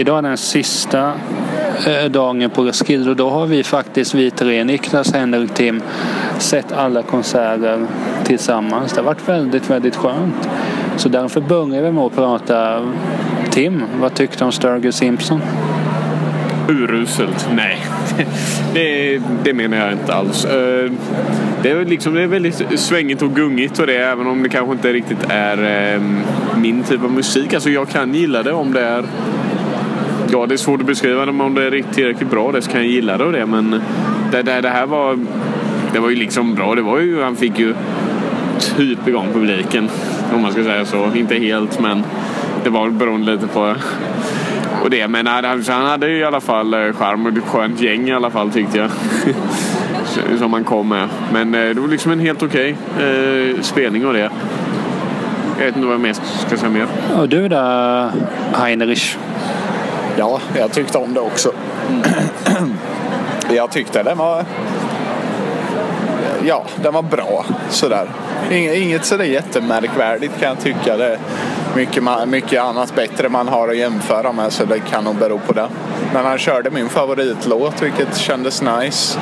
idag är den sista eh, dagen på Roskilde och då har vi faktiskt, vi tre, Niklas, Henrik, Tim, sett alla konserter tillsammans. Det har varit väldigt, väldigt skönt. Så därför börjar vi med att prata. Tim, vad tyckte du om Sturgill Simpson? Uruselt? Nej, det, det menar jag inte alls. Eh, det är, liksom, det är väldigt svängigt och gungigt och det även om det kanske inte riktigt är eh, min typ av musik. Alltså jag kan gilla det om det är Ja, det är svårt att beskriva det, men om det är tillräckligt bra det så kan jag gilla det och det. Men det, det, det här var... Det var ju liksom bra. Det var ju, han fick ju typ igång publiken. Om man ska säga så. Inte helt, men det var beroende lite på och det. Men han, han hade ju i alla fall eh, charm och ett skönt gäng i alla fall tyckte jag. Som han kom med. Men eh, det var liksom en helt okej okay, eh, spelning och det. Jag vet inte vad jag mer ska säga mer. Och du då, Heinrich? Ja, jag tyckte om det också. Mm. jag tyckte den var... Ja, den var bra sådär. Inget sådär jättemärkvärdigt kan jag tycka. Det är mycket, mycket annat bättre man har att jämföra med så det kan nog bero på det. Men han körde min favoritlåt vilket kändes nice.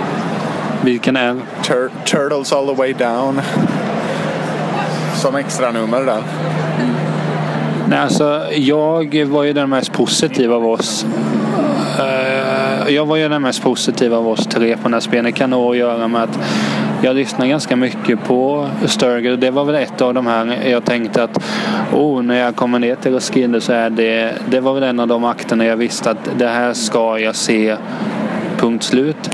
Vilken är? Tur Turtles all the way down. Som extra nummer där. Nej, alltså, jag var ju den mest positiva av oss. Uh, jag var ju den mest positiva av oss tre på den här spelen. Det kan nog göra med att jag lyssnade ganska mycket på Sturger. Det var väl ett av de här jag tänkte att oh, när jag kommer ner till Roskilde så är det, det var väl en av de akterna jag visste att det här ska jag se. Punkt slut.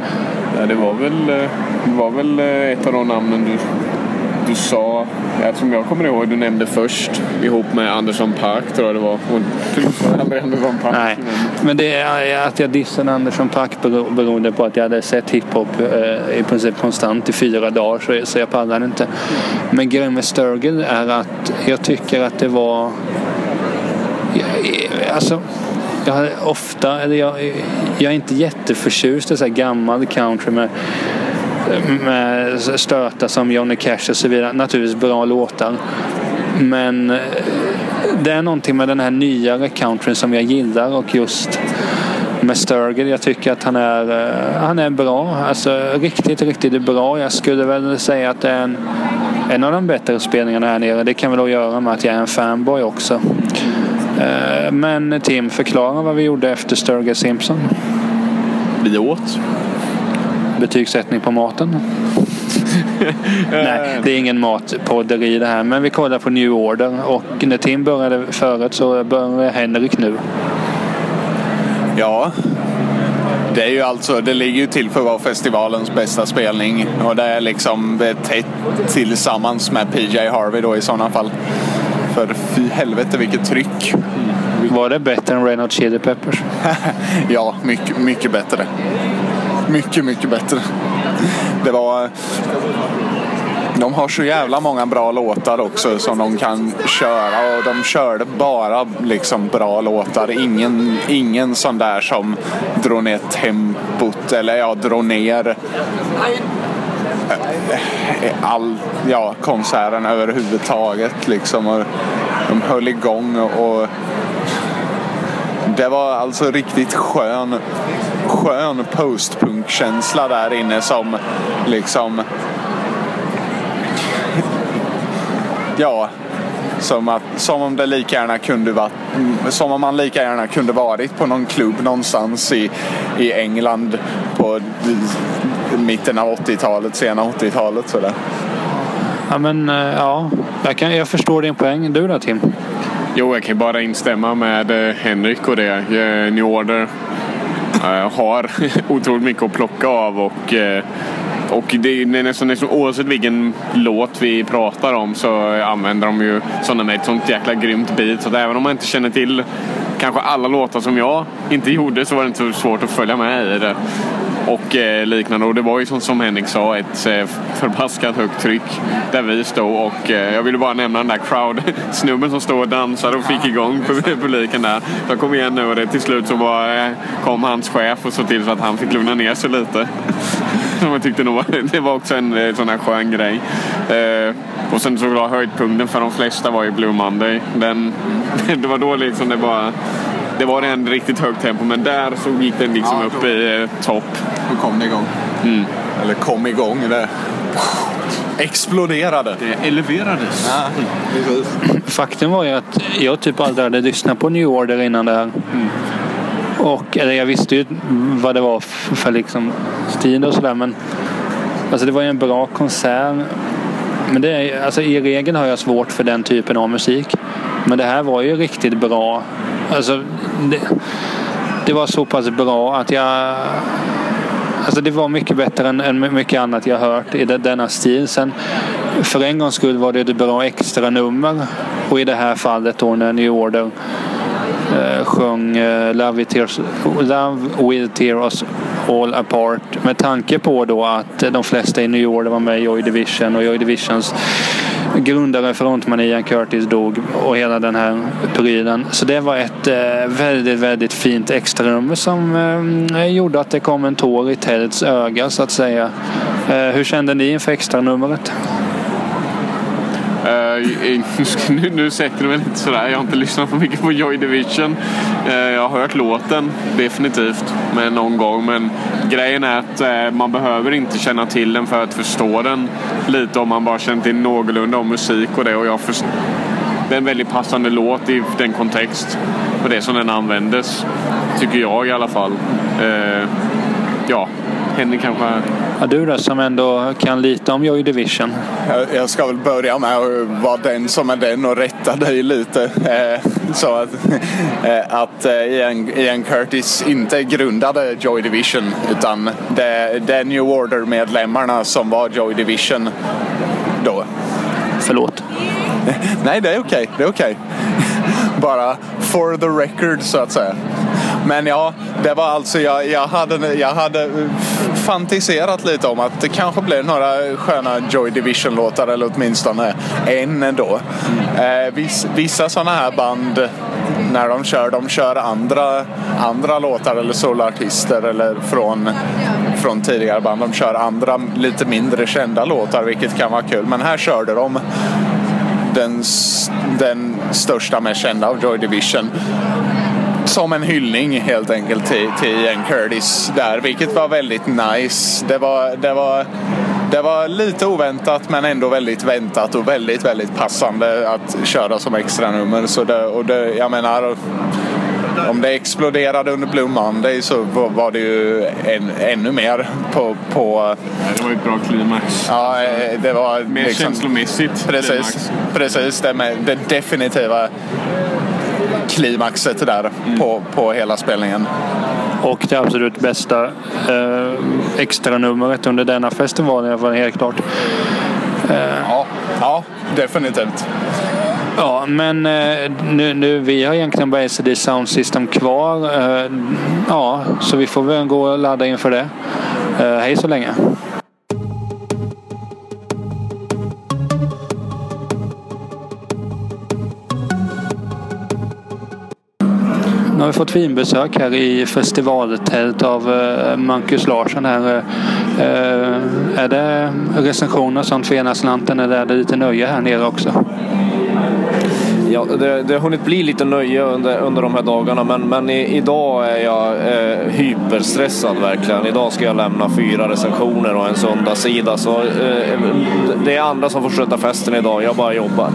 Ja, det var väl, eh, var väl eh, ett av de namnen du du sa, jag som jag kommer ihåg, du nämnde först ihop med Andersson Park tror jag det var. Hon aldrig Andersson Park. Nej, men det är eh, att jag dissade Andersson Park beroende på att jag hade sett hiphop eh, i princip konstant i fyra dagar så jag pallade inte. Men grejen med Sturgill är att jag tycker att det var eh, Alltså, jag har ofta, eller jag, jag är inte jätteförtjust i så här gammal country med med stötar som Johnny Cash och så vidare. Naturligtvis bra låtar. Men eh, det är någonting med den här nyare countryn som jag gillar och just med Sturgill. Jag tycker att han är, eh, han är bra. Alltså riktigt, riktigt bra. Jag skulle väl säga att det är en, en av de bättre spelningarna här nere. Det kan väl då göra med att jag är en fanboy också. Eh, men Tim, förklara vad vi gjorde efter Sturgill Simpson. Vi åt betygssättning på maten? Nej, det är ingen matpodderi det här. Men vi kollar på New Order och när Tim började förut så börjar Henrik nu. Ja, det är ju alltså, det ligger ju till för att vara festivalens bästa spelning och det är liksom tätt tillsammans med PJ Harvey då i sådana fall. För fy helvete vilket tryck. Var det bättre än Red Hot Chili Peppers? ja, mycket, mycket bättre mycket, mycket bättre. Det var... De har så jävla många bra låtar också som de kan köra och de körde bara liksom bra låtar. Ingen, ingen sån där som drog ner tempot eller ja, drog ner eh, all, ja, konserten överhuvudtaget. Liksom. Och de höll igång och det var alltså riktigt skön, skön postpunk-känsla där inne som liksom... Ja, som, att, som om det lika gärna kunde varit, som om man lika gärna kunde varit på någon klubb någonstans i, i England på mitten av 80-talet, sena 80-talet sådär. Ja men eh, ja, jag, kan, jag förstår din poäng. Du då Tim? Jo, jag kan bara instämma med eh, Henrik och det. Eh, New Order eh, har otroligt mycket att plocka av och och det är nästan, nästan oavsett vilken låt vi pratar om så använder de ju sådana med ett sånt jäkla grymt beat. Så att även om man inte känner till kanske alla låtar som jag inte gjorde så var det inte så svårt att följa med i det och eh, liknande. Och det var ju som, som Henrik sa ett eh, förbaskat högt tryck där vi stod och eh, jag ville bara nämna den där crowd-snubben som stod och dansade och fick igång publiken där. Så kom igen nu och det, till slut så var, eh, kom hans chef och såg till så att han fick lugna ner sig lite. Som jag tyckte nog det var också en eh, sån här skön grej. Eh, och sen såklart höjdpunkten för de flesta var ju Blue Monday. Den, det var då liksom det bara det var en riktigt högt tempo men där så gick den liksom Ja, upp i eh, topp. Då kom det igång. Mm. Eller kom igång. Det exploderade. Det eleverades. Ja. Faktum var ju att jag typ aldrig hade lyssnat på New Order innan det här. Och, eller jag visste ju vad det var för, för liksom stil och sådär men alltså det var ju en bra konsert. Men det är, alltså i regel har jag svårt för den typen av musik. Men det här var ju riktigt bra. Alltså det, det var så pass bra att jag Alltså det var mycket bättre än, än mycket annat jag hört i de- denna stil. Sen för en gångs skull var det ett bra extra nummer. Och i det här fallet då när New Order eh, sjöng eh, Love, Will Tear, Love Will Tear Us All Apart. Med tanke på då att de flesta i New Order var med i Joy Division och Joy Divisions grundare frontman Ian Curtis dog och hela den här prylen. Så det var ett eh, väldigt, väldigt fint extranummer som eh, gjorde att det kom en tår i Teds öga så att säga. Eh, hur kände ni inför extranumret? Nu, nu sätter mig väl lite sådär. Jag har inte lyssnat så mycket på Joy Division. Eh, jag har hört låten, definitivt, med någon gång. Men grejen är att eh, man behöver inte känna till den för att förstå den lite om man bara känner till någorlunda om musik och det. Och jag först- det är en väldigt passande låt i den kontext och det som den användes. Tycker jag i alla fall. Eh, ja, Henrik kanske... Ja, du då som ändå kan lite om Joy Division. Jag, jag ska väl börja med att vara den som är den och rätta dig lite. Eh, så att, eh, att eh, Ian, Ian Curtis inte grundade Joy Division utan det, det är New Order-medlemmarna som var Joy Division då. Förlåt. Nej, det är okej. Det är okej. Bara for the record så att säga. Men ja, det var alltså jag, jag, hade, jag hade fantiserat lite om att det kanske blev några sköna Joy Division-låtar eller åtminstone en ändå. Eh, viss, vissa sådana här band när de kör, de kör andra, andra låtar eller soloartister eller från, från tidigare band. De kör andra lite mindre kända låtar vilket kan vara kul. Men här körde de den, den största, mest kända av Joy Division. Som en hyllning helt enkelt till, till Ian Curtis där, vilket var väldigt nice. Det var, det var, det var lite oväntat men ändå väldigt väntat och väldigt, väldigt passande att köra som extra nummer. Så det, och det, jag menar, om det exploderade under Blue Monday så var- det ju en, ännu mer på, på Det var ju ett bra klimax. ja, det var Mer känslomässigt. Precis, klimax. precis det, med det definitiva klimaxet där på, på hela spelningen. Och det absolut bästa eh, extranumret under denna festival i alla fall helt klart. Ja, ja definitivt. Ja, men eh, nu, nu, vi har egentligen bara SD Sound System kvar. Eh, ja, så vi får väl gå och ladda inför det. Eh, hej så länge. Har vi fått vinbesök här i festivaltält av eh, Marcus Larsson här. Eh, är det recensioner och sånt för ena slanten eller är det lite nöje här nere också? Ja, det, det har hunnit bli lite nöje under, under de här dagarna men, men i, idag är jag eh, hyperstressad verkligen. Idag ska jag lämna fyra recensioner och en söndagssida så eh, det är andra som får sköta festen idag. Jag bara jobbar.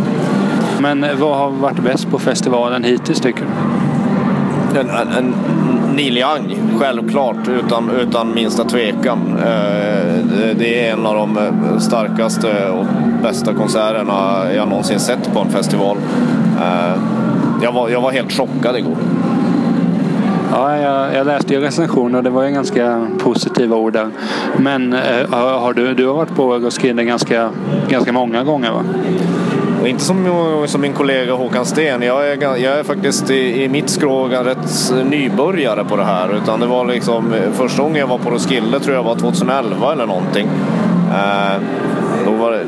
Men vad har varit bäst på festivalen hittills tycker du? En, en, en Neil Young, självklart, utan, utan minsta tvekan. Eh, det- är en av de eh, starkaste och bästa konserterna jag någonsin sett på en festival. Eh, jag, var, jag var helt chockad igår. Ja, jag, jag läste ju recensioner och det var ju ganska positiva ord där. Men har har du, du har varit på Roskilde ganska, ganska många gånger va? Och inte som, som min kollega Håkan Sten. Jag är, jag är faktiskt i, i mitt skrå rätt nybörjare på det här. Utan det var liksom första gången jag var på Roskilde tror jag var 2011 eller någonting. Eh, då var det,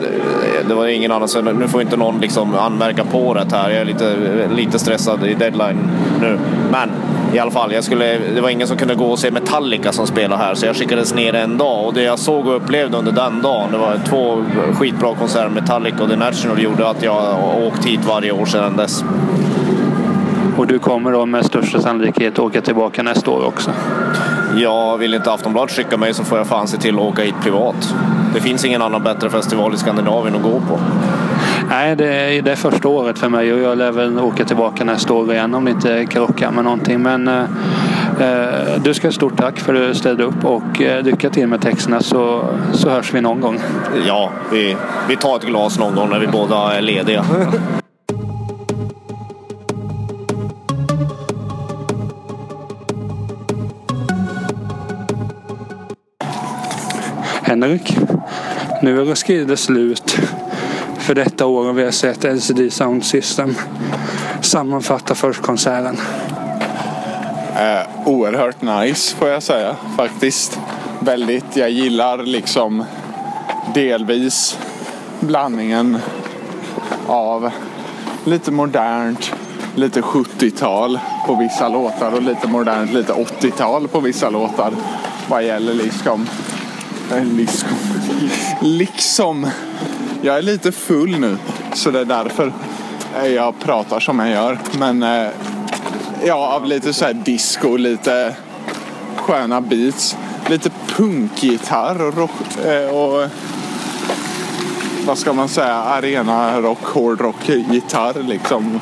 det var ingen annan. Så nu får inte någon liksom anmärka på det här. Jag är lite, lite stressad i deadline nu. Men i alla fall, jag skulle, det var ingen som kunde gå och se Metallica som spelar här. Så jag skickades ner en dag. Och det jag såg och upplevde under den dagen, det var två skitbra konserter. Metallica och The National gjorde att jag åkt hit varje år sedan dess. Och du kommer då med största sannolikhet åka tillbaka nästa år också. Ja, vill inte Aftonbladet skicka mig så får jag fan se till att åka hit privat. Det finns ingen annan bättre festival i Skandinavien att gå på. Nej, det är, det är första året för mig och jag lär väl åka tillbaka nästa år igen om det inte krockar med någonting. Men eh, eh du ska ha stort tack för att du ställde upp och eh, lycka till med texterna så, så hörs vi någon gång. Ja, vi, vi tar ett glas någon gång när vi båda är lediga. Henrik, nu är Roskilde slut för detta år och vi har sett LCD Sound System. Sammanfatta först konserten. Eh, oerhört nice får jag säga faktiskt. Väldigt, jag gillar liksom delvis blandningen av lite modernt, lite 70-tal på vissa låtar och lite modernt, lite 80-tal på vissa låtar. Vad gäller liksom... Eh, liksom, liksom jag är lite full nu, så det är därför eh, jag pratar som jag gör. Men eh, ja, av lite så här disco, lite sköna beats, lite punkgitarr och, rock, eh, och vad ska man säga, arena rock, hårdrock, gitarr liksom.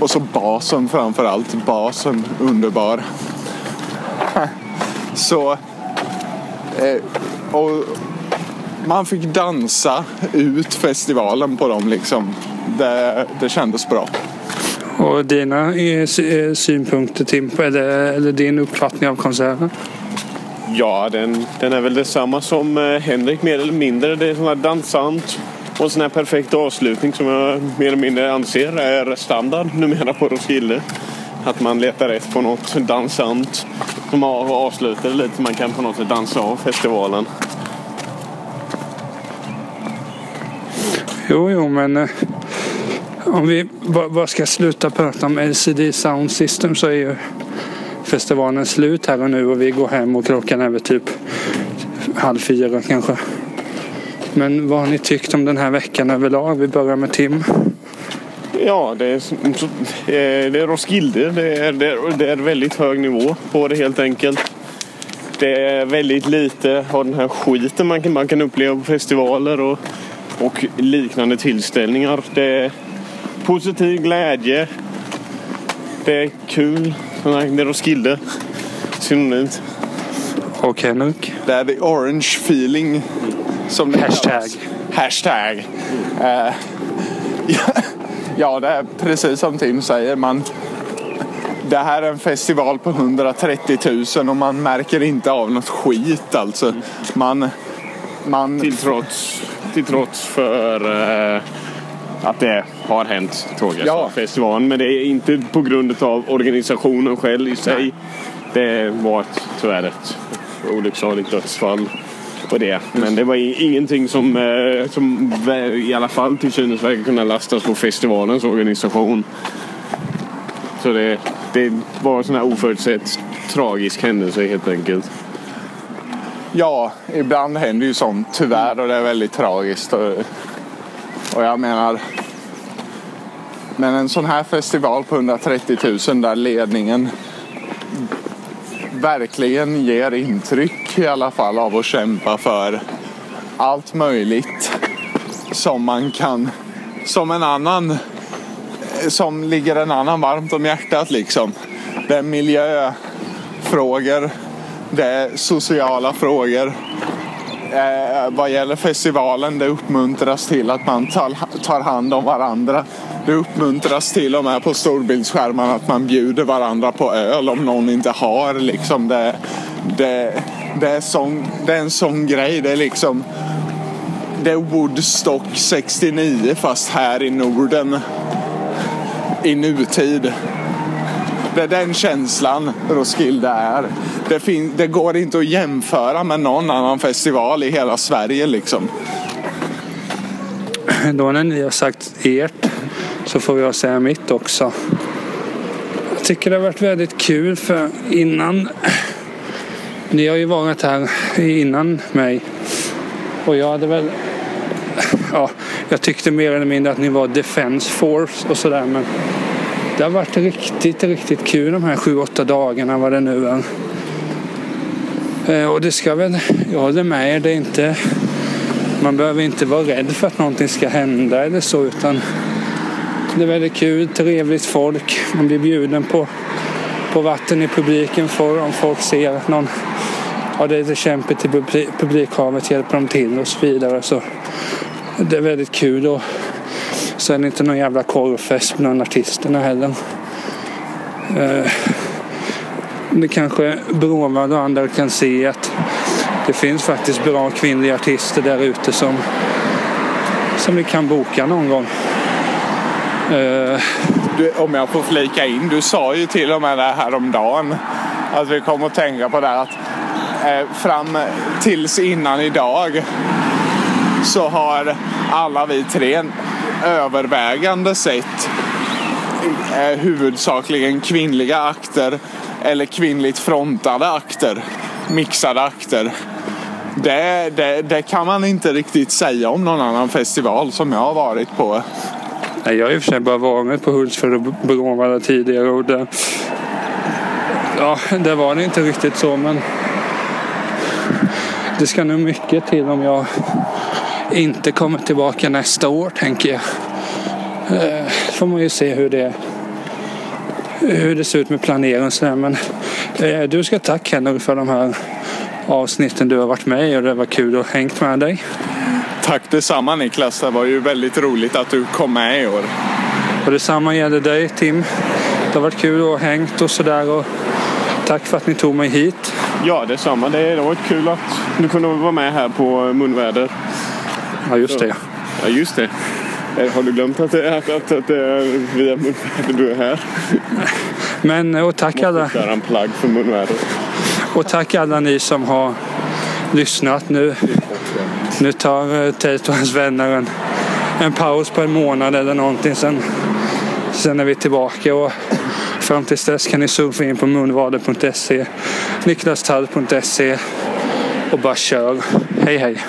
Och så basen framför allt. Basen underbar. Så... Och man fick dansa ut festivalen på dem liksom. Det, det kändes bra. Och dina eh, eh, synpunkter Tim, eller, eller din uppfattning av konserten? Ja, den, den är väl detsamma som eh, Henrik mer eller mindre. Det är sån här dansant och en sån här perfekt avslutning som jag mer eller mindre anser är standard numera på Roskilde. Att man letar rätt på något dansant som av- avslutar lite. Man kan på något sätt dansa av festivalen. Jo, jo, men eh, om vi bara ska sluta prata om LCD Sound System så är ju festivalen slut här och nu och vi går hem och klockan är väl typ halv fyra kanske. Men vad har ni tyckt om den här veckan överlag? Vi börjar med Tim. Ja, det är, eh, det är Roskilde. Det är, det, är, det är väldigt hög nivå på det helt enkelt. Det är väldigt lite av den här skiten man kan, man kan uppleva på festivaler och, och liknande tillställningar. Det är positiv glädje. Det är kul. Det är Roskilde. Synonymt. Och Henrik. Det är the orange feeling. Som Hashtag. kallas. Hashtag. Eh, ja, ja, det är precis som Tim säger. Man, det här är en festival på 130 000 och man märker inte av något skit alltså. Man... man Till trots, till trots för eh, att det har hänt tråkiga Ja. Men det är inte på grund av organisationen själv i sig. Det var tyvärr ett olycksaligt dödsfall på det. Men det var ingenting som, eh, som i alla fall till synes verkar kunna lastas på festivalens organisation. Så det, det var en sån här oförutsett tragisk händelse helt enkelt. Ja, ibland händer ju sånt tyvärr och det är väldigt tragiskt. Och, och jag menar... Men en sån här festival på 130 000 där ledningen verkligen ger intryck i alla fall av att kämpa för allt möjligt som man kan, som en annan, som ligger en annan varmt om hjärtat liksom. Det är miljöfrågor, det är sociala frågor. Eh, vad gäller festivalen, det uppmuntras till att man tar, tar hand om varandra. Det uppmuntras till och med på storbildsskärmarna att man bjuder varandra på öl om någon inte har. Liksom det, det, det, är sån, det är en sån grej. Det är liksom det är Woodstock 69 fast här i Norden i nutid. Det är den känslan Roskilde är. Det, fin- det går inte att jämföra med någon annan festival i hela Sverige liksom. Då när ni har sagt ert så får jag säga mitt också. Jag tycker det har varit väldigt kul för innan ni har ju varit här innan mig och jag hade väl ja, jag tyckte mer eller mindre att ni var Defense Force och sådär men det har varit riktigt, riktigt kul de här sju, åtta dagarna vad det nu är. Eh, och det ska väl, jag håller med er, det är inte, man behöver inte vara rädd för att någonting ska hända eller så utan det är väldigt kul, trevligt folk. Man blir bjuden på, på vatten i publiken för om folk ser att någon har det lite kämpigt i publikhavet hjälper de till och så vidare. Så det är väldigt kul och så är det inte någon jävla korvfest bland artisterna heller. Eh, det kanske Bråvall och andra kan se att det finns faktiskt bra kvinnliga artister där ute som, som vi kan boka någon gång. Eh, du, om jag får flika in, du sa ju till och med det här om dagen att vi kom att tänka på det att eh, fram tills innan idag så har alla vi tre övervägande sett är eh, huvudsakligen kvinnliga akter eller kvinnligt frontade akter, mixade akter. Det, det, det, kan man inte riktigt säga om någon annan festival som jag har varit på. Nej, jag har i och för sig bara varit på Hultsfred och Bråvalla tidigare och det, ja, det var det inte riktigt så men det ska nog mycket till om jag inte kommer tillbaka nästa år tänker jag. Eh, får man ju se hur det, hur det ser ut med planeringen och sådär. Men eh, du ska tack Henry för de här avsnitten du har varit med i och det var kul att hängt med dig. Tack detsamma Niklas. Det var ju väldigt roligt att du kom med i år. Och detsamma gäller dig Tim. Det har varit kul att ha hängt och sådär. tack för att ni tog mig hit. Ja, detsamma. Det har varit kul att du kunde vara med här på Munväder. Ja, just det. Ja, just det. Eh, har du glömt att det, att, att, att det är via munväder du är här? Men och tack alla. köra en plagg för munväder. Och tack alla ni som har lyssnat nu. Nu tar eh, Tate och hans vänner en, en paus på en månad eller någonting. Sen, sen är vi tillbaka. Och fram tills dess kan ni surfa in på munvader.se, niklastall.se och bara kör. Hej hej!